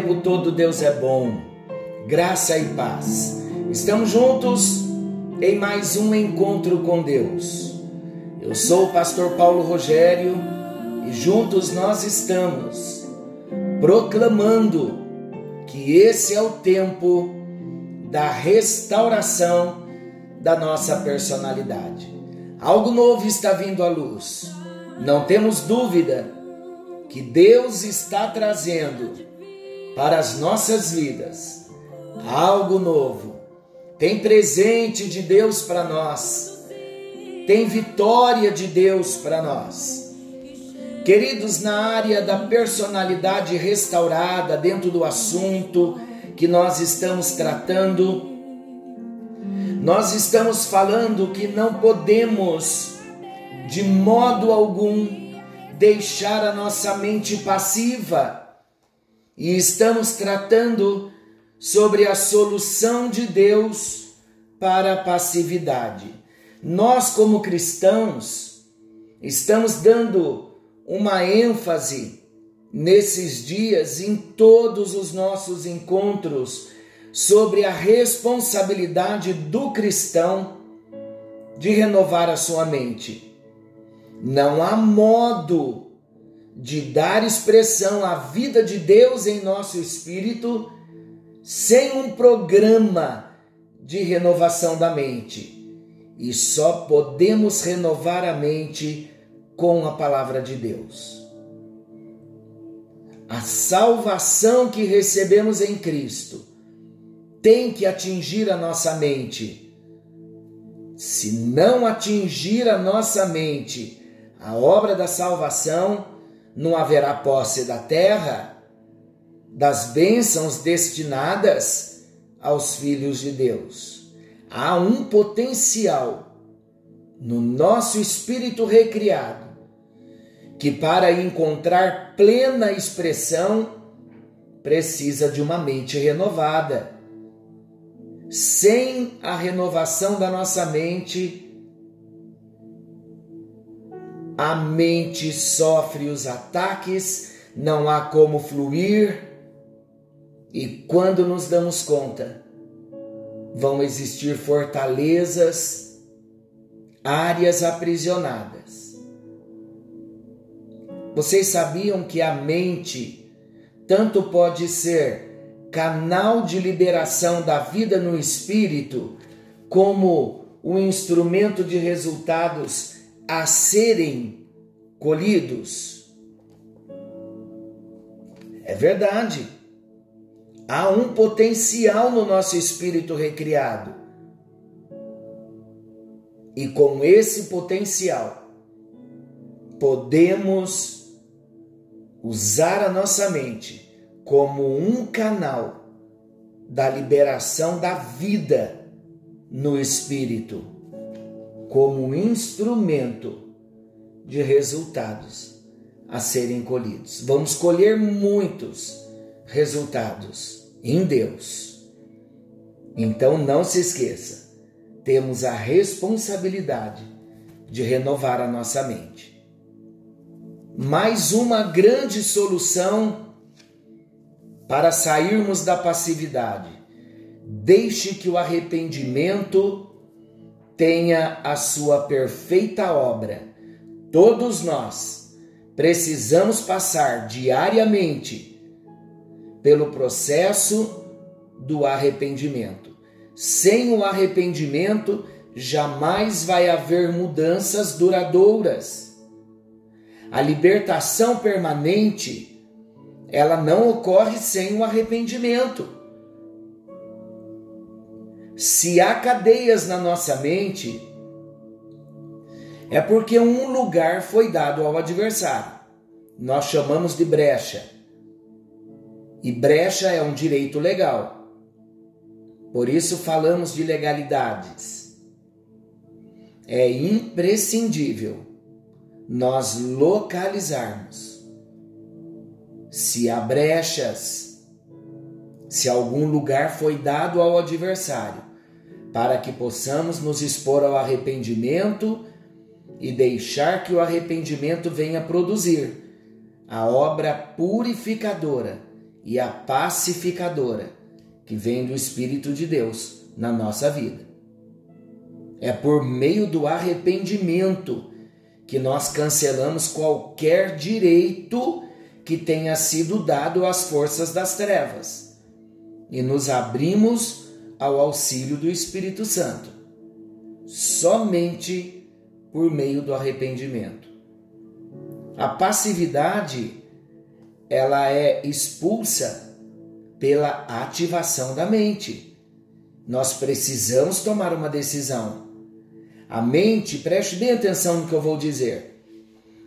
tempo todo Deus é bom. Graça e paz. Estamos juntos em mais um encontro com Deus. Eu sou o pastor Paulo Rogério e juntos nós estamos proclamando que esse é o tempo da restauração da nossa personalidade. Algo novo está vindo à luz. Não temos dúvida que Deus está trazendo para as nossas vidas algo novo. Tem presente de Deus para nós. Tem vitória de Deus para nós. Queridos, na área da personalidade restaurada, dentro do assunto que nós estamos tratando, nós estamos falando que não podemos, de modo algum, deixar a nossa mente passiva. E estamos tratando sobre a solução de Deus para a passividade. Nós, como cristãos, estamos dando uma ênfase nesses dias em todos os nossos encontros sobre a responsabilidade do cristão de renovar a sua mente. Não há modo de dar expressão à vida de Deus em nosso espírito sem um programa de renovação da mente. E só podemos renovar a mente com a palavra de Deus. A salvação que recebemos em Cristo tem que atingir a nossa mente. Se não atingir a nossa mente a obra da salvação, não haverá posse da terra, das bênçãos destinadas aos filhos de Deus. Há um potencial no nosso espírito recriado que, para encontrar plena expressão, precisa de uma mente renovada sem a renovação da nossa mente, a mente sofre os ataques, não há como fluir, e quando nos damos conta, vão existir fortalezas, áreas aprisionadas. Vocês sabiam que a mente tanto pode ser canal de liberação da vida no espírito, como o instrumento de resultados a serem colhidos? É verdade. Há um potencial no nosso espírito recriado. E com esse potencial, podemos usar a nossa mente como um canal da liberação da vida no espírito, como um instrumento de resultados a serem colhidos. Vamos colher muitos resultados em Deus. Então não se esqueça, temos a responsabilidade de renovar a nossa mente. Mais uma grande solução para sairmos da passividade. Deixe que o arrependimento tenha a sua perfeita obra. Todos nós precisamos passar diariamente pelo processo do arrependimento. Sem o arrependimento, jamais vai haver mudanças duradouras. A libertação permanente ela não ocorre sem o arrependimento. Se há cadeias na nossa mente, é porque um lugar foi dado ao adversário. Nós chamamos de brecha. E brecha é um direito legal. Por isso falamos de legalidades. É imprescindível nós localizarmos se há brechas, se algum lugar foi dado ao adversário, para que possamos nos expor ao arrependimento e deixar que o arrependimento venha produzir a obra purificadora e a pacificadora que vem do Espírito de Deus na nossa vida. É por meio do arrependimento que nós cancelamos qualquer direito que tenha sido dado às forças das trevas e nos abrimos ao auxílio do Espírito Santo, somente por meio do arrependimento. A passividade ela é expulsa pela ativação da mente. Nós precisamos tomar uma decisão. A mente, preste bem atenção no que eu vou dizer.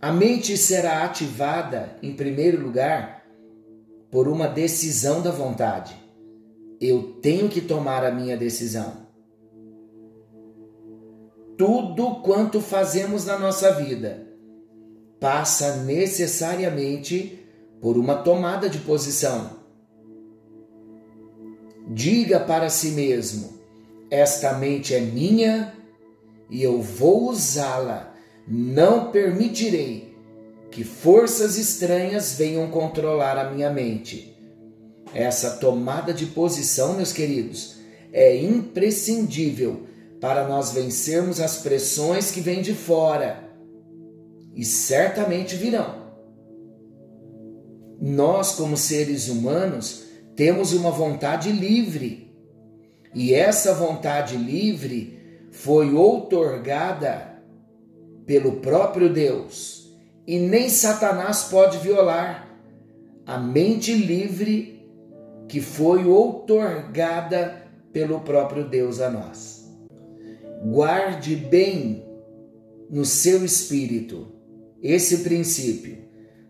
A mente será ativada, em primeiro lugar, por uma decisão da vontade. Eu tenho que tomar a minha decisão. Tudo quanto fazemos na nossa vida passa necessariamente por uma tomada de posição. Diga para si mesmo: esta mente é minha e eu vou usá-la. Não permitirei que forças estranhas venham controlar a minha mente. Essa tomada de posição, meus queridos, é imprescindível para nós vencermos as pressões que vêm de fora e certamente virão. Nós, como seres humanos, temos uma vontade livre. E essa vontade livre foi outorgada pelo próprio Deus. E nem Satanás pode violar a mente livre que foi outorgada pelo próprio Deus a nós. Guarde bem no seu espírito esse princípio.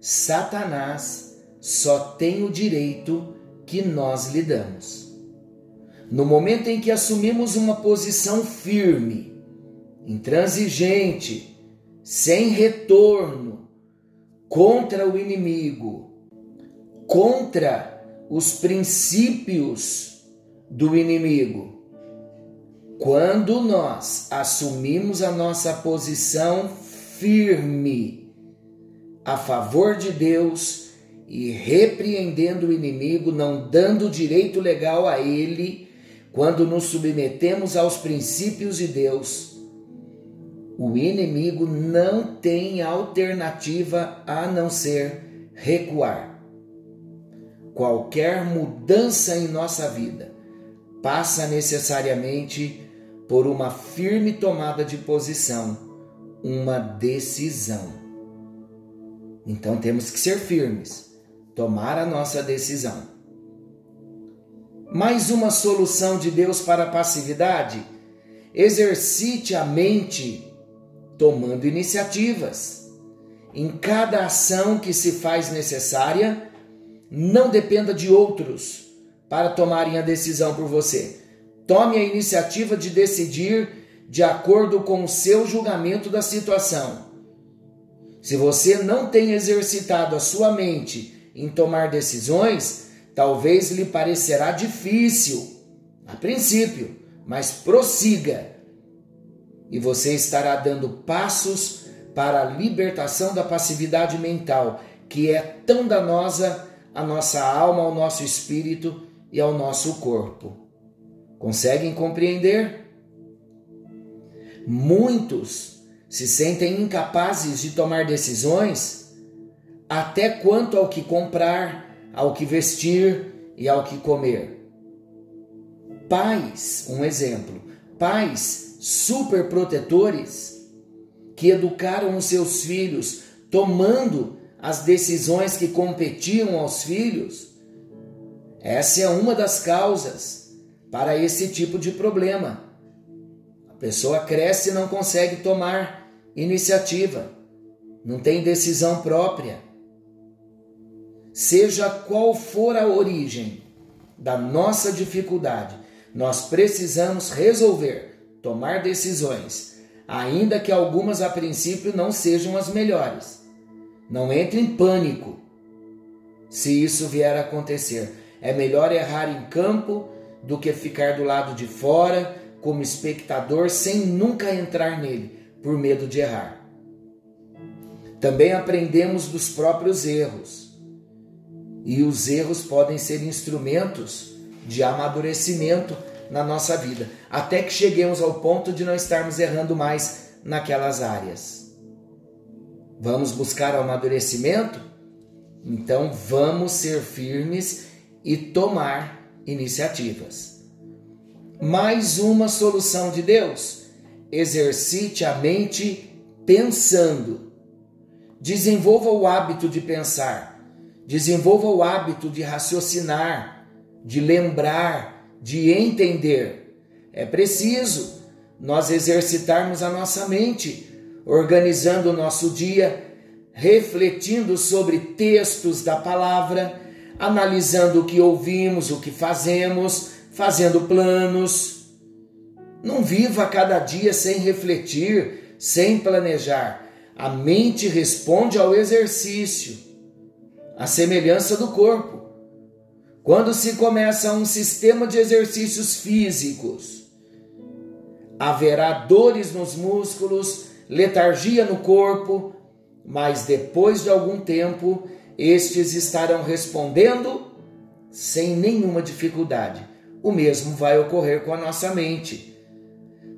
Satanás só tem o direito que nós lhe damos. No momento em que assumimos uma posição firme, intransigente, sem retorno, contra o inimigo, contra os princípios do inimigo, quando nós assumimos a nossa posição firme a favor de Deus e repreendendo o inimigo, não dando direito legal a ele, quando nos submetemos aos princípios de Deus, o inimigo não tem alternativa a não ser recuar. Qualquer mudança em nossa vida passa necessariamente por uma firme tomada de posição, uma decisão. Então temos que ser firmes tomar a nossa decisão. Mais uma solução de Deus para a passividade? Exercite a mente tomando iniciativas. Em cada ação que se faz necessária, não dependa de outros para tomarem a decisão por você. Tome a iniciativa de decidir de acordo com o seu julgamento da situação. Se você não tem exercitado a sua mente em tomar decisões, talvez lhe parecerá difícil a princípio, mas prossiga e você estará dando passos para a libertação da passividade mental, que é tão danosa à nossa alma, ao nosso espírito e ao nosso corpo. Conseguem compreender? Muitos se sentem incapazes de tomar decisões até quanto ao que comprar, ao que vestir e ao que comer. Pais, um exemplo, pais super protetores que educaram os seus filhos tomando as decisões que competiam aos filhos. Essa é uma das causas para esse tipo de problema. A pessoa cresce e não consegue tomar iniciativa, não tem decisão própria seja qual for a origem da nossa dificuldade, nós precisamos resolver, tomar decisões, ainda que algumas a princípio não sejam as melhores. Não entre em pânico se isso vier a acontecer. É melhor errar em campo do que ficar do lado de fora como espectador sem nunca entrar nele por medo de errar. Também aprendemos dos próprios erros. E os erros podem ser instrumentos de amadurecimento na nossa vida, até que cheguemos ao ponto de não estarmos errando mais naquelas áreas. Vamos buscar o amadurecimento? Então vamos ser firmes e tomar iniciativas. Mais uma solução de Deus: exercite a mente pensando. Desenvolva o hábito de pensar, desenvolva o hábito de raciocinar, de lembrar, de entender. É preciso nós exercitarmos a nossa mente, organizando o nosso dia, refletindo sobre textos da palavra, analisando o que ouvimos, o que fazemos, fazendo planos. Não viva cada dia sem refletir, sem planejar. A mente responde ao exercício, a semelhança do corpo. Quando se começa um sistema de exercícios físicos, haverá dores nos músculos, letargia no corpo, mas depois de algum tempo, estes estarão respondendo sem nenhuma dificuldade. O mesmo vai ocorrer com a nossa mente.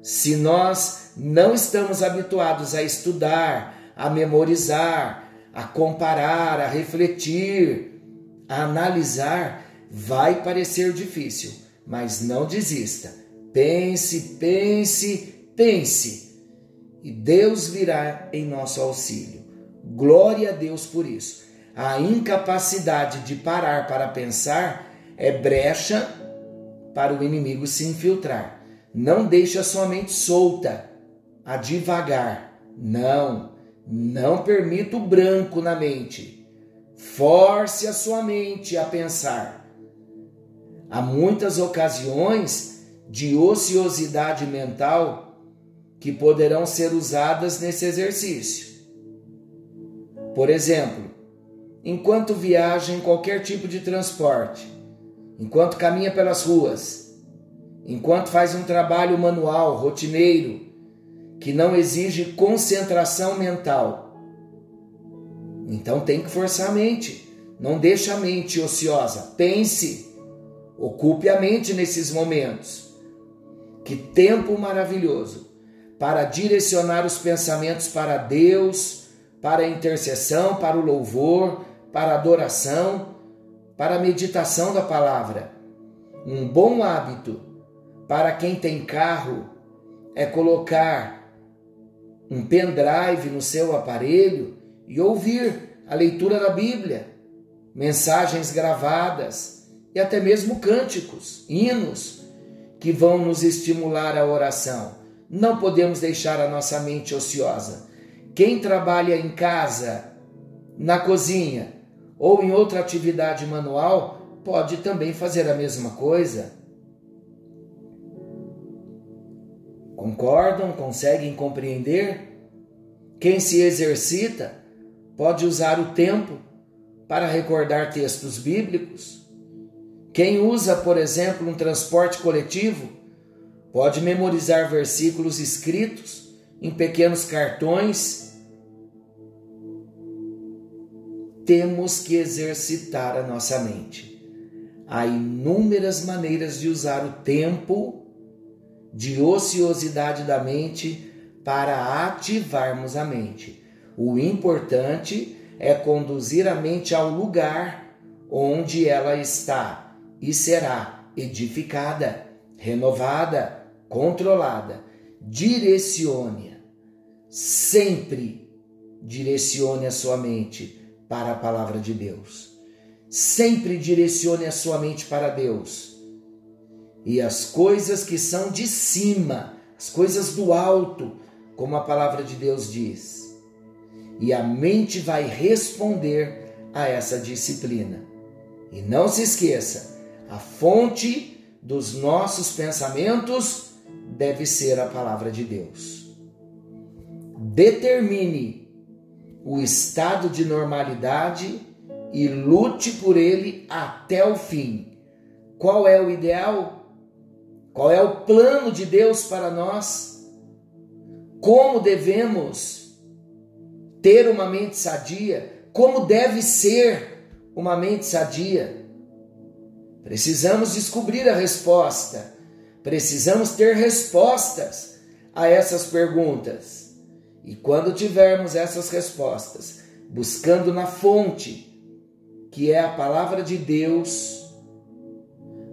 Se nós não estamos habituados a estudar, a memorizar, a comparar, a refletir, a analisar, vai parecer difícil, mas não desista. Pense, pense, pense. E Deus virá em nosso auxílio. Glória a Deus por isso. A incapacidade de parar para pensar é brecha para o inimigo se infiltrar. Não deixe a sua mente solta, a devagar. Não, não permita o branco na mente. Force a sua mente a pensar. Há muitas ocasiões de ociosidade mental que poderão ser usadas nesse exercício. Por exemplo, enquanto viaja em qualquer tipo de transporte, enquanto caminha pelas ruas, enquanto faz um trabalho manual, rotineiro, que não exige concentração mental. Então tem que forçar a mente. Não deixe a mente ociosa. Pense. Ocupe a mente nesses momentos. Que tempo maravilhoso para direcionar os pensamentos para Deus, para a intercessão, para o louvor, para a adoração para a meditação da palavra. Um bom hábito para quem tem carro é colocar um pendrive no seu aparelho e ouvir a leitura da Bíblia, mensagens gravadas e até mesmo cânticos, hinos que vão nos estimular a oração. Não podemos deixar a nossa mente ociosa. Quem trabalha em casa, na cozinha, ou em outra atividade manual, pode também fazer a mesma coisa. Concordam? Conseguem compreender? Quem se exercita pode usar o tempo para recordar textos bíblicos. Quem usa, por exemplo, um transporte coletivo pode memorizar versículos escritos em pequenos cartões temos que exercitar a nossa mente. Há inúmeras maneiras de usar o tempo de ociosidade da mente para ativarmos a mente. O importante é conduzir a mente ao lugar onde ela está e será edificada, renovada, controlada. Direcione-a. Sempre direcione a sua mente para a palavra de Deus. Sempre direcione a sua mente para Deus. E as coisas que são de cima, as coisas do alto, como a palavra de Deus diz. E a mente vai responder a essa disciplina. E não se esqueça, a fonte dos nossos pensamentos deve ser a palavra de Deus. Determine o estado de normalidade e lute por ele até o fim. Qual é o ideal? Qual é o plano de Deus para nós? Como devemos ter uma mente sadia, como deve ser uma mente sadia. Precisamos descobrir a resposta. Precisamos ter respostas a essas perguntas. E quando tivermos essas respostas, buscando na fonte, que é a palavra de Deus,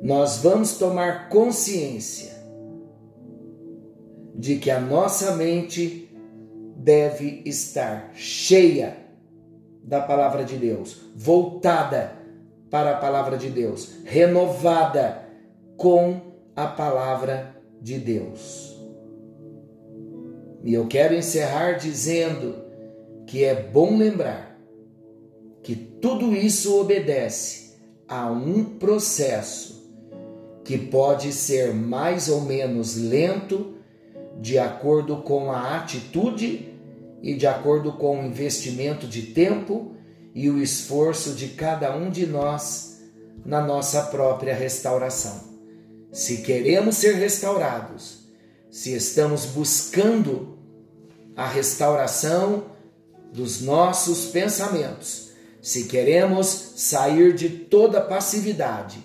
nós vamos tomar consciência de que a nossa mente deve estar cheia da palavra de Deus, voltada para a palavra de Deus, renovada com a palavra de Deus. E eu quero encerrar dizendo que é bom lembrar que tudo isso obedece a um processo que pode ser mais ou menos lento de acordo com a atitude e de acordo com o investimento de tempo e o esforço de cada um de nós na nossa própria restauração. Se queremos ser restaurados, se estamos buscando a restauração dos nossos pensamentos, se queremos sair de toda passividade,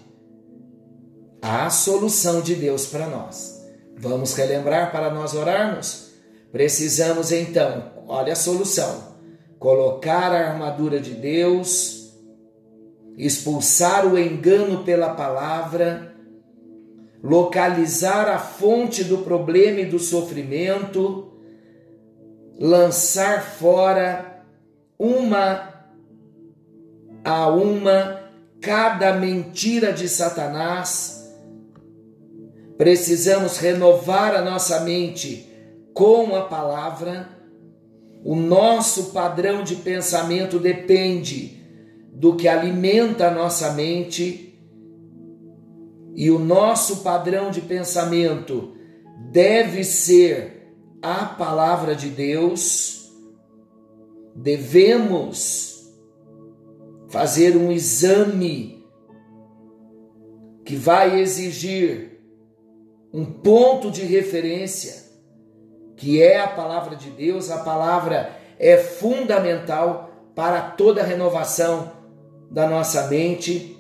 há a solução de Deus para nós. Vamos relembrar para nós orarmos? Precisamos então, olha a solução: colocar a armadura de Deus, expulsar o engano pela palavra, localizar a fonte do problema e do sofrimento, lançar fora uma a uma cada mentira de Satanás. Precisamos renovar a nossa mente com a palavra, o nosso padrão de pensamento depende do que alimenta a nossa mente, e o nosso padrão de pensamento deve ser a palavra de Deus. Devemos fazer um exame que vai exigir um ponto de referência que é a palavra de Deus, a palavra é fundamental para toda a renovação da nossa mente.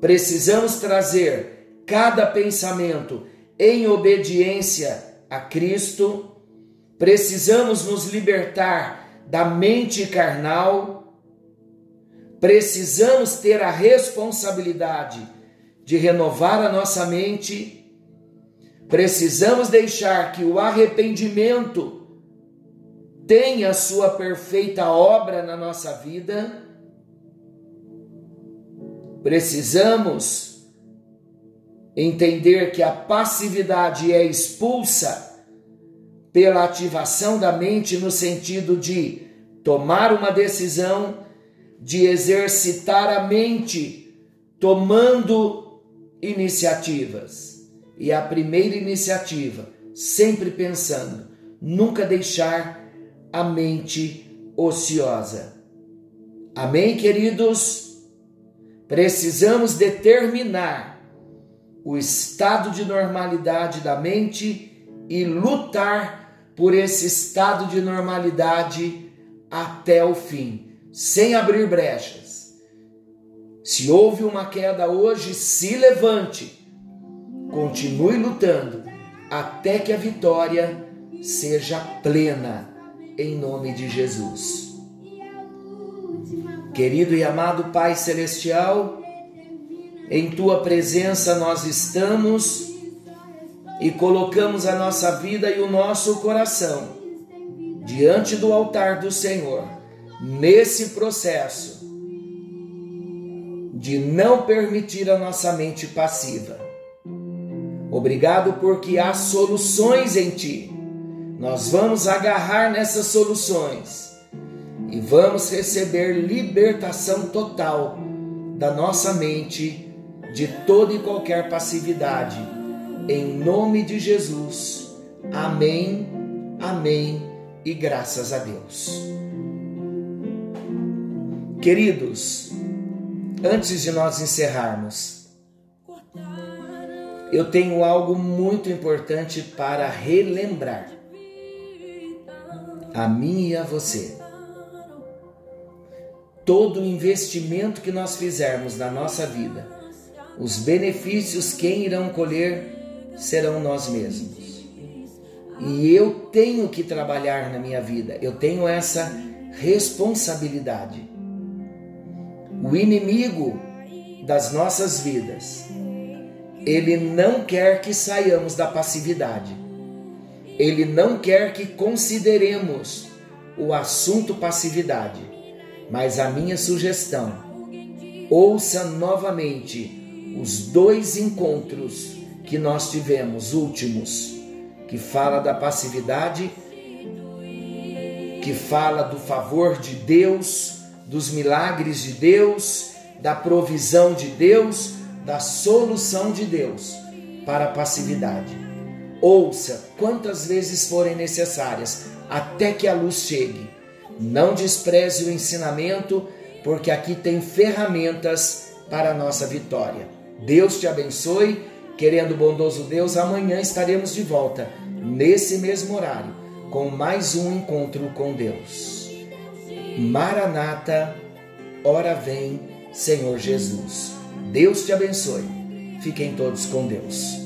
Precisamos trazer cada pensamento em obediência a Cristo. Precisamos nos libertar da mente carnal. Precisamos ter a responsabilidade de renovar a nossa mente Precisamos deixar que o arrependimento tenha sua perfeita obra na nossa vida. Precisamos entender que a passividade é expulsa pela ativação da mente no sentido de tomar uma decisão, de exercitar a mente, tomando iniciativas. E a primeira iniciativa, sempre pensando, nunca deixar a mente ociosa. Amém, queridos? Precisamos determinar o estado de normalidade da mente e lutar por esse estado de normalidade até o fim, sem abrir brechas. Se houve uma queda hoje, se levante Continue lutando até que a vitória seja plena, em nome de Jesus. Querido e amado Pai Celestial, em tua presença nós estamos e colocamos a nossa vida e o nosso coração diante do altar do Senhor, nesse processo de não permitir a nossa mente passiva Obrigado porque há soluções em ti. Nós vamos agarrar nessas soluções e vamos receber libertação total da nossa mente de toda e qualquer passividade. Em nome de Jesus. Amém, amém e graças a Deus. Queridos, antes de nós encerrarmos, eu tenho algo muito importante para relembrar a mim e a você. todo investimento que nós fizermos na nossa vida, os benefícios quem irão colher serão nós mesmos. E eu tenho que trabalhar na minha vida, eu tenho essa responsabilidade. O inimigo das nossas vidas, ele não quer que saiamos da passividade. Ele não quer que consideremos o assunto passividade. Mas a minha sugestão, ouça novamente os dois encontros que nós tivemos, últimos, que fala da passividade, que fala do favor de Deus, dos milagres de Deus, da provisão de Deus, da solução de Deus para a passividade. Ouça quantas vezes forem necessárias até que a luz chegue. Não despreze o ensinamento, porque aqui tem ferramentas para a nossa vitória. Deus te abençoe. Querendo bondoso Deus, amanhã estaremos de volta, nesse mesmo horário, com mais um encontro com Deus. Maranata, ora vem, Senhor Jesus. Deus te abençoe. Fiquem todos com Deus.